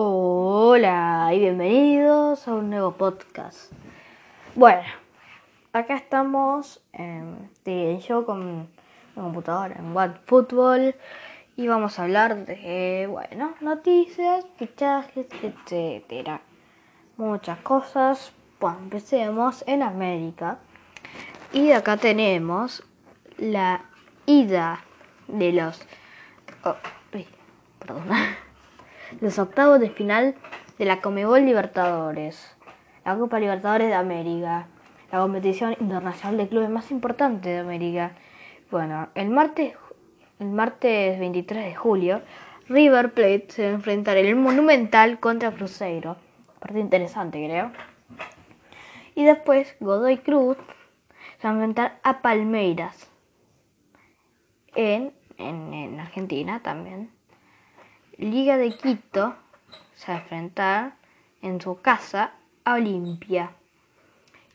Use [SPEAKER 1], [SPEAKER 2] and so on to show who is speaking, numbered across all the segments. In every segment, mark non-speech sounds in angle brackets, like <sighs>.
[SPEAKER 1] Hola y bienvenidos a un nuevo podcast. Bueno, acá estamos en yo con la computadora en OneFootball y vamos a hablar de, bueno, noticias, fichajes, etcétera. Muchas cosas. Bueno, empecemos en América. Y acá tenemos la ida de los... Oh, perdón. <laughs> Los octavos de final de la Comebol Libertadores. La Copa Libertadores de América. La competición internacional de clubes más importante de América. Bueno, el martes, el martes 23 de julio, River Plate se va a enfrentar en el Monumental contra Cruzeiro. Parte interesante, creo. Y después Godoy Cruz se va a enfrentar a Palmeiras en, en, Argentina también. Liga de Quito se va a enfrentar en su casa a Olimpia.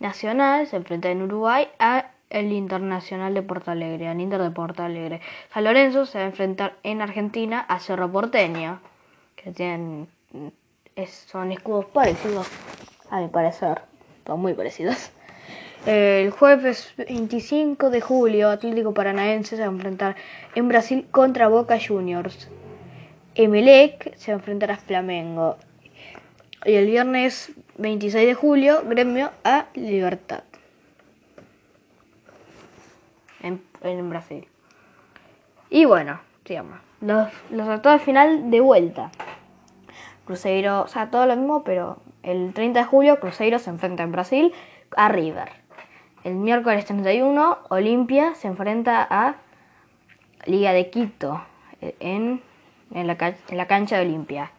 [SPEAKER 1] Nacional se enfrenta en Uruguay a el Internacional de Porto Alegre, al Inter de Porto Alegre. San Lorenzo se va a enfrentar en Argentina a Cerro Porteño, que tienen son escudos parecidos, a mi parecer, son muy parecidos. El jueves 25 de julio, Atlético Paranaense se va a enfrentar en Brasil contra Boca Juniors. Emelec se va a a Flamengo. Y el viernes 26 de julio, Gremio a Libertad. En, Brasil. Y bueno, sigamos. Los, los actores final de vuelta. Cruzeiro, o sea, todo lo mismo, pero el 30 de julio Cruzeiro se enfrenta en Brasil a River. El miércoles 31, Olimpia se enfrenta a Liga de Quito en, en, la, cancha de Olimpia.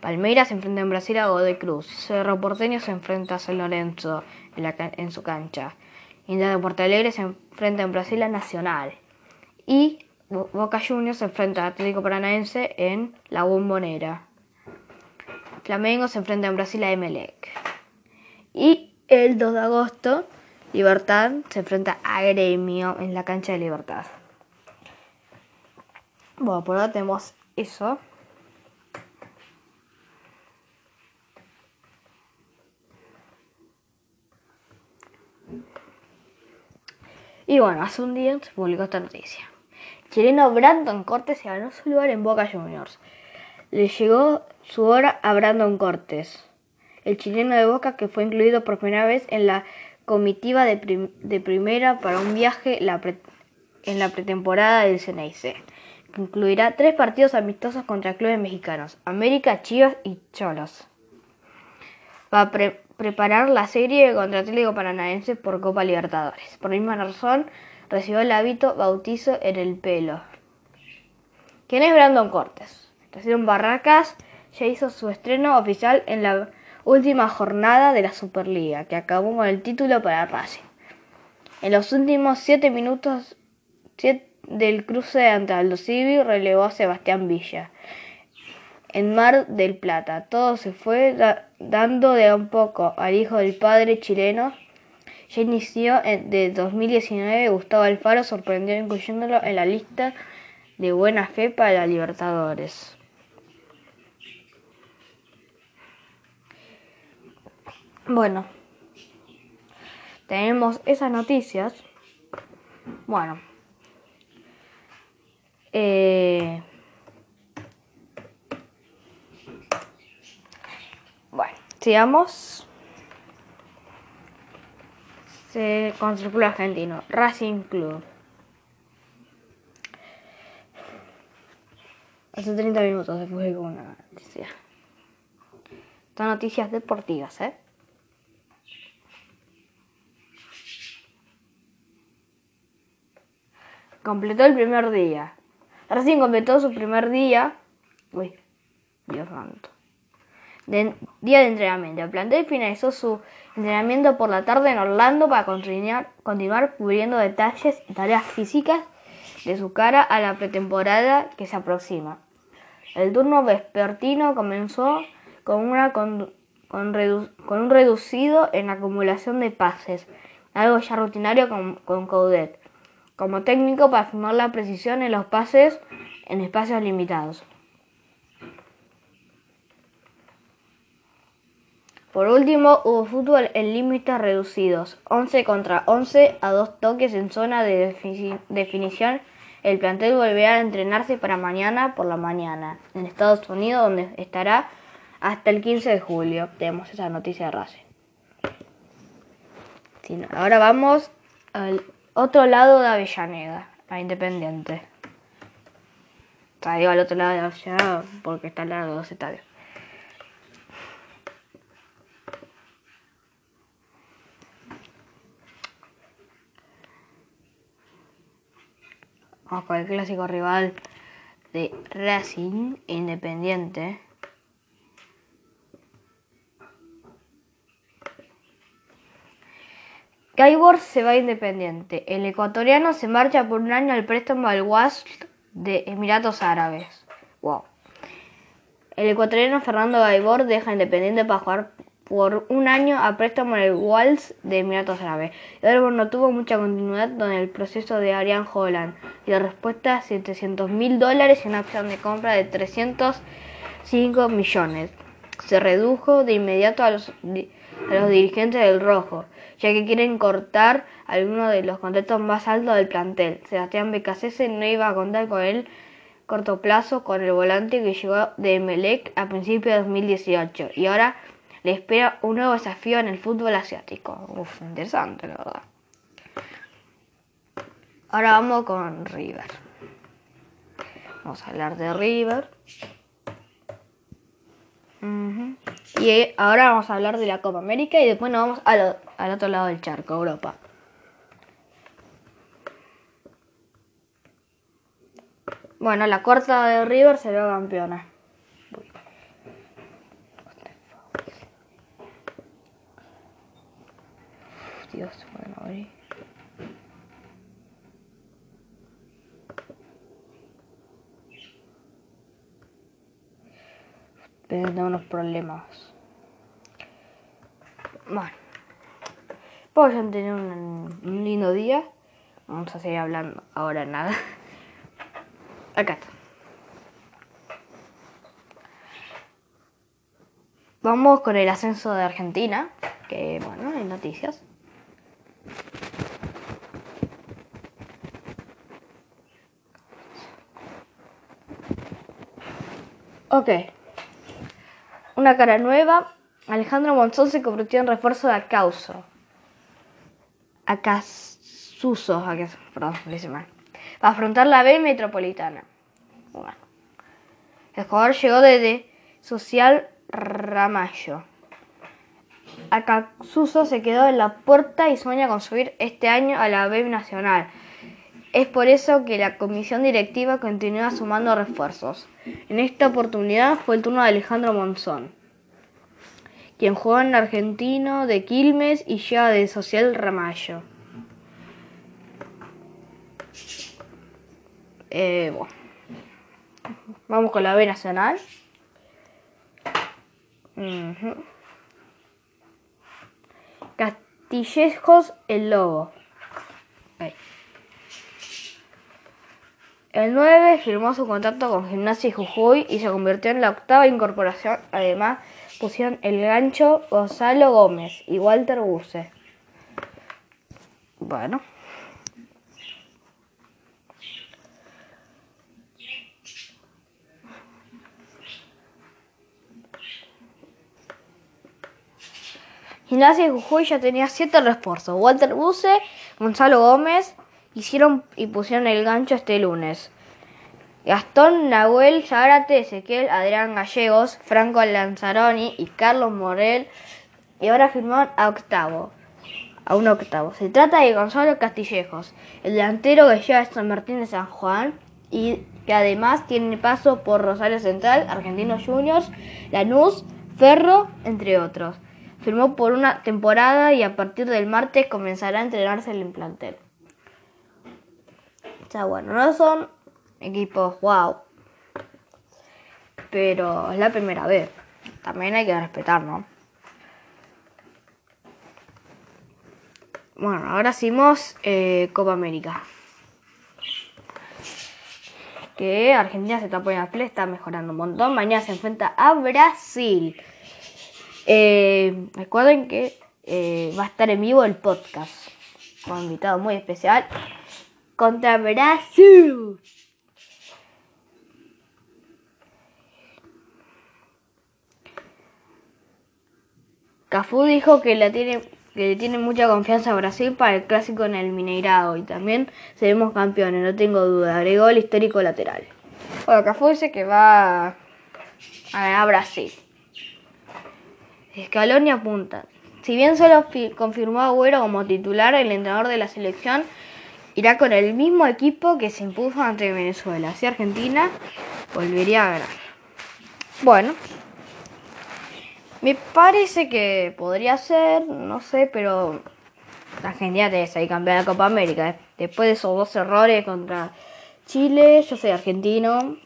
[SPEAKER 1] Palmeiras se enfrenta en Brasil a Godoy Cruz. Cerro Porteño se enfrenta a San Lorenzo en, su cancha. Inter de Porto Alegre se enfrenta en Brasil a Nacional. Y Boca Juniors se enfrenta a Atlético Paranaense en la Bombonera. Flamengo se enfrenta en Brasil a Emelec. Y el 2 de agosto Libertad se enfrenta a Gremio en la cancha de Libertad. Bueno, por ahora tenemos eso. Y bueno, hace un día se publicó esta noticia. Chileno Brandon Cortés se ganó su lugar en Boca Juniors. Le llegó su hora a Brandon Cortés, el chileno de Boca que fue incluido por primera vez en la comitiva de, primera para un viaje en la pretemporada del Ceneice, que incluirá tres partidos amistosos contra clubes mexicanos, América, Chivas y Cholos. Va a preparar la serie contra Atlético Paranaense por Copa Libertadores. Por misma razón, recibió el hábito bautizo en el pelo. ¿Quién es Brandon Cortés? Recién Barracas ya hizo su estreno oficial en la última jornada de la Superliga, que acabó con el título para Racing. En los últimos siete minutos del cruce ante Aldo Civi relevó a Sebastián Villa. En Mar del Plata, todo se fue dando de a un poco al hijo del padre chileno. Ya inició en, de 2019, Gustavo Alfaro sorprendió incluyéndolo en la lista de buena fe para Libertadores. Bueno, tenemos esas noticias. Bueno. Eh, bueno, sigamos. Se, con el argentino, Racing Club. Hace 30 minutos fue con una noticia. Son noticias deportivas, ¿eh? completó el primer día. Racing completó su primer día. Uy, Dios santo. De, día de entrenamiento. El plantel finalizó su entrenamiento por la tarde en Orlando para continuar, cubriendo detalles y tareas físicas de su cara a la pretemporada que se aproxima. El turno vespertino comenzó con, un reducido en acumulación de pases, algo ya rutinario con, con Coudet como técnico para afirmar la precisión en los pases en espacios limitados. Por último, hubo fútbol en límites reducidos, 11 contra 11 a dos toques en zona de definición. El plantel volverá a entrenarse para mañana por la mañana en Estados Unidos, donde estará hasta el 15 de julio. Tenemos esa noticia de Racing. ahora vamos al otro lado de Avellaneda, a Independiente. O al otro lado de Avellaneda porque está al lado de los estadios. Vamos con el clásico rival de Racing Independiente. Gaibor se va independiente. El ecuatoriano se marcha por un año al préstamo al Wasl de Emiratos Árabes. Wow. El ecuatoriano Fernando Gaibor deja Independiente para jugar por un año a préstamo en el Walls de Emiratos Árabes. El no tuvo mucha continuidad con el proceso de Ariane Holland y la respuesta 700 mil dólares en una opción de compra de 305 millones. Se redujo de inmediato a los, a los dirigentes del Rojo, ya que quieren cortar algunos de los contratos más altos del plantel. Sebastián Becasese no iba a contar con el corto plazo con el volante que llegó de Melec a principios de 2018 y ahora le espera un nuevo desafío en el fútbol asiático. Uf, interesante, la verdad. Ahora vamos con River. Vamos a hablar de River. Y ahora vamos a hablar de la Copa América y después nos vamos al, al otro lado del charco, Europa. Bueno, la corta de River será campeona. Dios, bueno, abrir. Tengo unos problemas. Bueno. Pues ya tener un, un lindo día. Vamos a seguir hablando ahora nada. Acá está. Vamos con el ascenso de Argentina, que bueno, hay noticias. Ok. Una cara nueva. Alejandro Monzón se convirtió en refuerzo de Acauso. Acasuso. Perdón, lo hice mal. Para afrontar la B metropolitana. Bueno. El jugador llegó desde Social Ramallo. Acasuso se quedó en la puerta y sueña con subir este año a la B Nacional. Es por eso que la comisión directiva continúa sumando refuerzos. En esta oportunidad fue el turno de Alejandro Monzón, quien juega en Argentino de Quilmes y llega de Social Ramallo. Eh, Vamos con la B Nacional. Castillejos el Lobo. El 9 firmó su contrato con Gimnasia y Jujuy y se convirtió en la octava incorporación. Además, pusieron el gancho Gonzalo Gómez y Walter Buse. Bueno. Gimnasia y Jujuy ya tenía siete refuerzos. Walter Buse, Gonzalo Gómez, hicieron y pusieron el gancho este lunes. Gastón, Nahuel, Zárate, Ezequiel, Adrián Gallegos, Franco Lanzaroni y Carlos Morel. Y ahora firmaron a octavo. A un octavo. Se trata de Gonzalo Castillejos, el delantero que lleva a San Martín de San Juan y que además tiene paso por Rosario Central, Argentinos Juniors, Lanús, Ferro, entre otros. Firmó por una temporada y a partir del martes comenzará a entrenarse en el plantel. Bueno, no son equipos wow. Pero es la primera vez. También hay que respetar, ¿no? Bueno, ahora hicimos eh, Copa América. Que Argentina se está poniendo a está mejorando un montón. Mañana se enfrenta a Brasil. Eh, recuerden que eh, va a estar en vivo el podcast con un invitado muy especial contra Brasil. Cafú dijo que, la tiene, que le tiene mucha confianza a Brasil para el clásico en el Mineirado y también seremos campeones, no tengo duda. Agregó el histórico lateral. Bueno, Cafú dice que va a ganar Brasil. Escalón y apunta. Si bien solo confirmó a Agüero como titular, el entrenador de la selección irá con el mismo equipo que se impuso ante Venezuela. Si Argentina volvería a ganar. Bueno, me parece que podría ser, no sé, pero Argentina tiene que salir campeón de la Copa América. Después de esos dos errores contra Chile, yo soy argentino.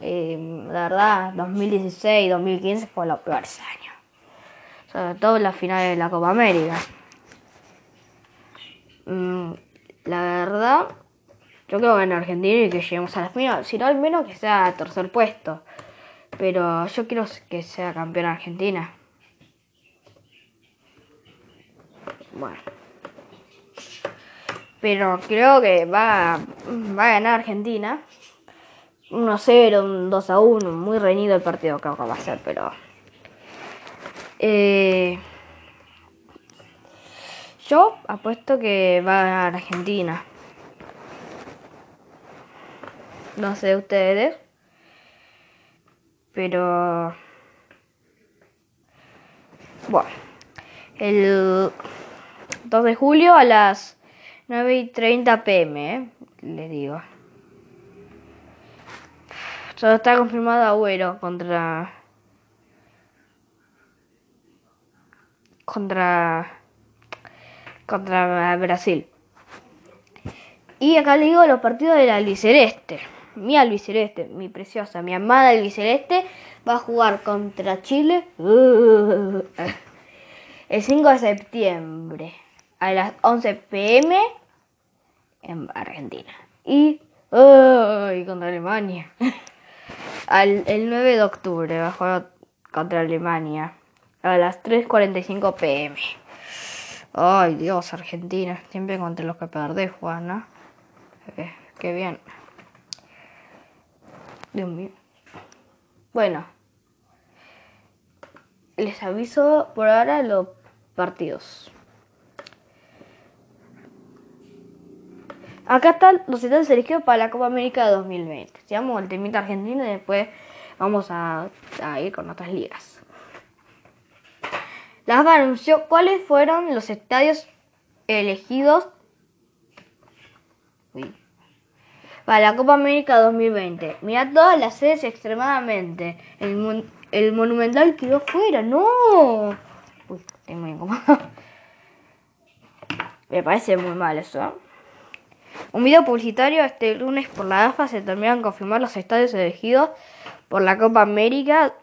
[SPEAKER 1] Eh, la verdad, 2016 y 2015 fue los peores años. Sobre todo en las finales de la Copa América. Mm, la verdad, yo creo que en Argentina y que lleguemos a la final. Si no, al menos que sea tercer puesto. Pero yo quiero que sea campeón Argentina. Bueno. Pero creo que va, va a ganar Argentina. 1-0, un 2-1. Muy reñido el partido creo que va a ser, pero... Eh, yo apuesto que va a ganar Argentina. No sé ustedes. Pero... Bueno. El 2 de julio a las 9 y 30 pm, ¿eh? le digo. Solo está confirmado Agüero contra... Contra... Contra Brasil. Y acá le digo los partidos del albiceleste mi albiceleste, mi preciosa, mi amada albiceleste, va a jugar contra Chile el 5 de septiembre a las 11 pm en Argentina. Y contra Alemania. el 9 de octubre va a jugar contra Alemania a las 3.45 pm. Ay Dios, Argentina, siempre contra los que perdés, Juan, ¿no? Eh, qué bien. Dios mío. Bueno, les aviso por ahora los partidos. Acá están los estados elegidos para la Copa América de 2020. Sigamos el temita argentino y después vamos a, ir con otras ligas. Las anunció cuáles fueron los estadios elegidos para la Copa América 2020. Mirad todas las sedes extremadamente. El, el Monumental quedó fuera, no. Estoy muy incómodo. Me parece muy mal eso. ¿eh? Un video publicitario este lunes por la AFA se terminaron confirmar los estadios elegidos por la Copa América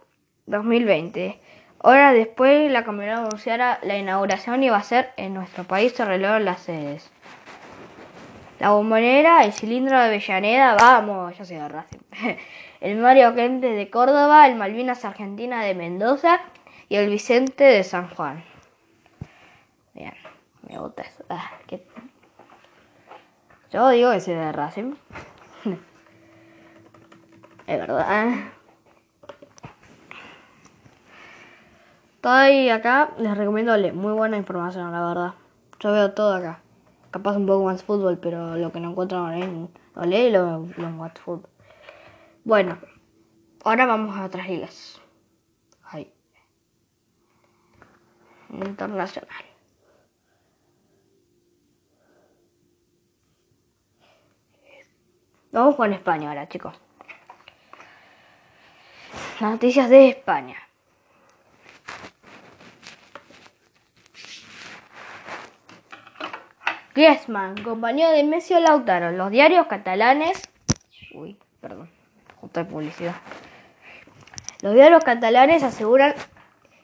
[SPEAKER 1] 2020. Horas después, la comunidad anunciara la inauguración iba a ser en nuestro país se relevaron las sedes. La bombonera, el cilindro de Avellaneda, vamos, ya se de Racing. <laughs> El Mario Kempes de Córdoba, el Malvinas Argentina de Mendoza y el Vicente de San Juan. Bien, me gusta eso. Ah, Yo digo que soy de Racing. es verdad. Ahí acá les recomiendo muy buena información, la verdad. Yo veo todo acá capaz un poco más fútbol, pero lo que no encuentro en Olé lo, lo en fútbol. Bueno, ahora vamos a otras ligas. Ahí. Internacional. Vamos con España ahora, chicos. Noticias de España. Griezmann, compañero de Messi Lautaro. Los diarios catalanes. Uy, perdón. Publicidad. Los diarios catalanes aseguran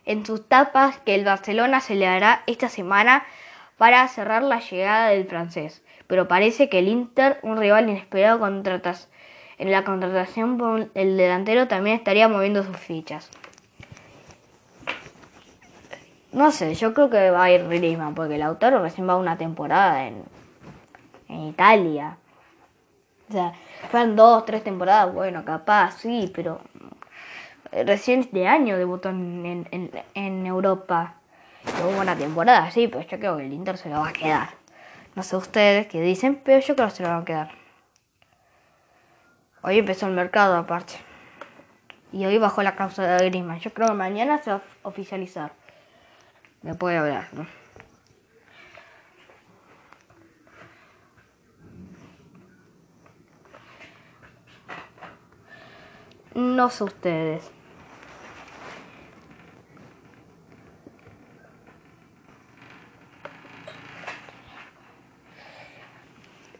[SPEAKER 1] en sus tapas que el Barcelona se le hará esta semana para cerrar la llegada del francés. Pero parece que el Inter, un rival inesperado contratas en la contratación por el delantero, también estaría moviendo sus fichas. No sé, yo creo que va a ir Griezmann, porque Lautaro recién va una temporada en, en Italia. O sea, fueron dos, tres temporadas, bueno, capaz, sí, pero recién este año debutó en, en, en Europa. Tuvo una temporada, sí, pero yo creo que el Inter se lo va a quedar. No sé ustedes qué dicen, pero yo creo que se lo van a quedar. Hoy empezó el mercado aparte. Y hoy bajó la causa de Griezmann. Yo creo que mañana se va a oficializar. Me puede hablar, ¿no? No sé ustedes.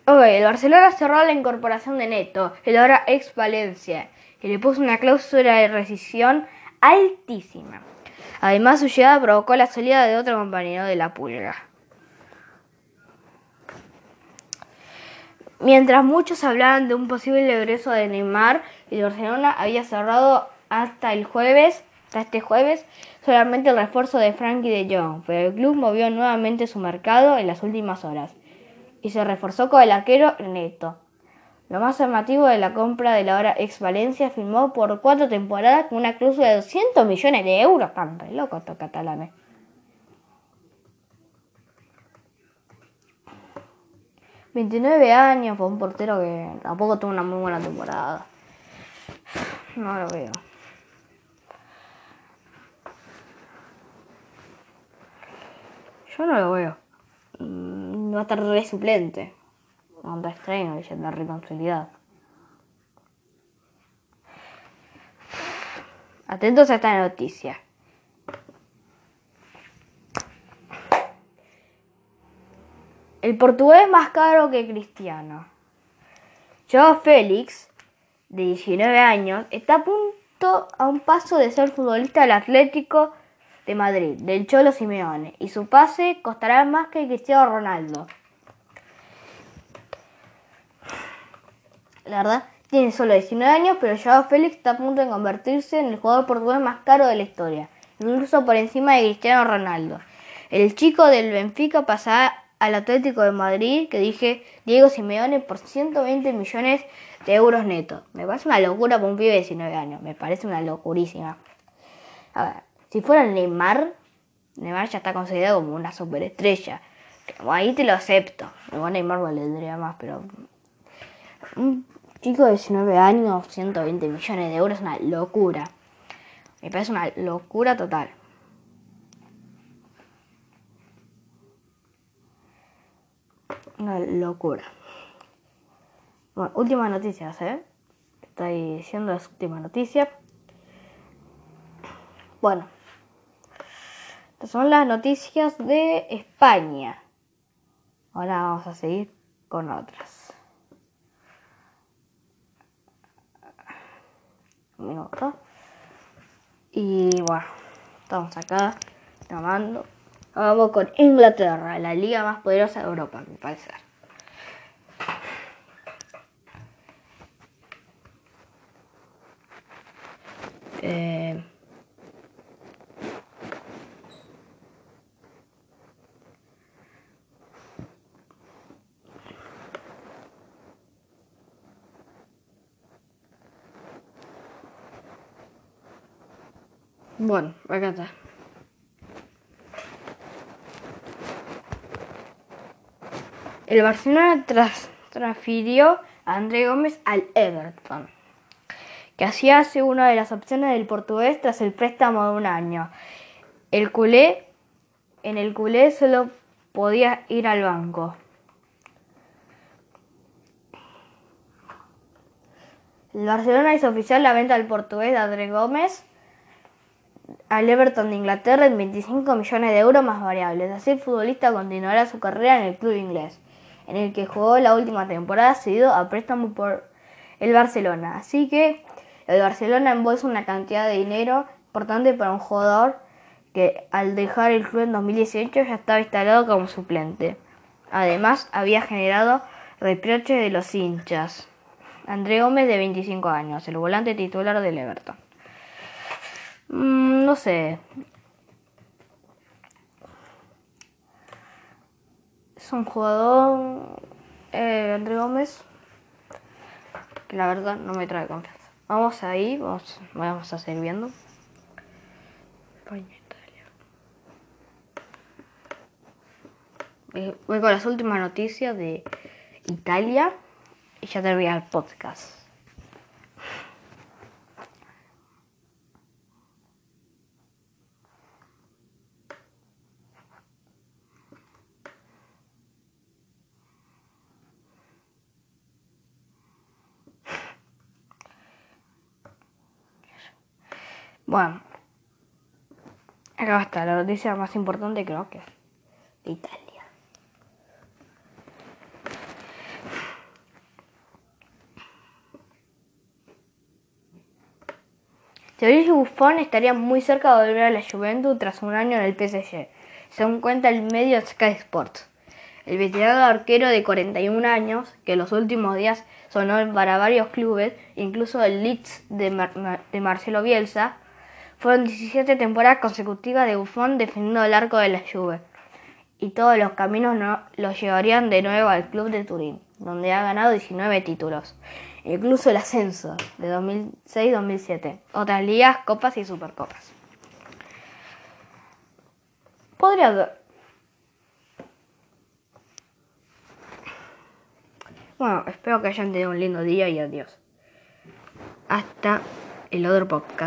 [SPEAKER 1] Ok, el Barcelona cerró la incorporación de Neto, el ahora ex Valencia, y le puso una cláusula de rescisión altísima. Además, su llegada provocó la salida de otro compañero de la pulga. Mientras muchos hablaban de un posible regreso de Neymar, el Barcelona había cerrado hasta el jueves, hasta este jueves, solamente el refuerzo de Frankie de Jong, pero el club movió nuevamente su mercado en las últimas horas y se reforzó con el arquero Neto. Lo más llamativo de la compra de la hora ex Valencia firmó por cuatro temporadas con una cláusula de 200 millones de euros. Campe, loco estos catalanes. ...29 años, fue un portero que tampoco tuvo una muy buena temporada. <sighs> No lo veo. Yo no lo veo. Mm, va a estar re suplente. Onda extraño, diciendo responsabilidad. Atentos a esta noticia. El portugués más caro que Cristiano. Joao Félix, de 19 años, está a punto a un paso de ser futbolista del Atlético de Madrid, del Cholo Simeone, y su pase costará más que Cristiano Ronaldo. La verdad, tiene solo 19 años, pero Joao Félix está a punto de convertirse en el jugador portugués más caro de la historia, incluso por encima de Cristiano Ronaldo. El chico del Benfica pasará al Atlético de Madrid, que dije Diego Simeone, por 120 millones de euros netos. Me parece una locura para un pibe de 19 años, me parece una locurísima. A ver, si fuera Neymar, Neymar ya está considerado como una superestrella. Ahí te lo acepto. Igual Neymar valdría más, pero. Un chico de 19 años, 120 millones de euros es una locura. Me parece una locura total. Una locura. Bueno, última noticia, ¿eh? Estoy diciendo las últimas noticias. Bueno, estas son las noticias de España. Ahora vamos a seguir con otras. Y bueno, estamos acá tomando. Vamos con Inglaterra, la liga más poderosa de Europa, me parece. Eh, Bueno, acá está. El Barcelona transfirió a André Gómez al Everton, que hacía hace una de las opciones del portugués tras el préstamo de un año. El culé, en el culé solo podía ir al banco. El Barcelona hizo oficial la venta del portugués de André Gómez al Everton de Inglaterra en 25 millones de euros más variables. Así el futbolista continuará su carrera en el club inglés, en el que jugó la última temporada cedido a préstamo por el Barcelona. Así que el Barcelona embolsa una cantidad de dinero importante para un jugador que al dejar el club en 2018 ya estaba instalado como suplente. Además, había generado reproches de los hinchas. André Gómez, de 25 años, el volante titular del Everton. Mm, no sé. Es un jugador, eh, André Gómez, que la verdad no me trae confianza. Vamos ahí, vamos, vamos a seguir viendo. España, Italia. Voy con las últimas noticias de Italia y ya termina el podcast. Bueno, acá está la noticia más importante creo que de Italia. Gianluigi Buffon estaría muy cerca de volver a la Juventus tras un año en el PSG, según cuenta el medio Sky Sports. El veterano arquero de 41 años, que en los últimos días sonó para varios clubes, incluso el Leeds de, Mar de Marcelo Bielsa, fueron 17 temporadas consecutivas de Buffon defendiendo el arco de la Juve. Y todos los caminos no, los llevarían de nuevo al club de Turín, donde ha ganado 19 títulos, incluso el ascenso de 2006-2007, otras ligas, copas y supercopas. Podría Bueno, espero que hayan tenido un lindo día y adiós. Hasta el otro podcast.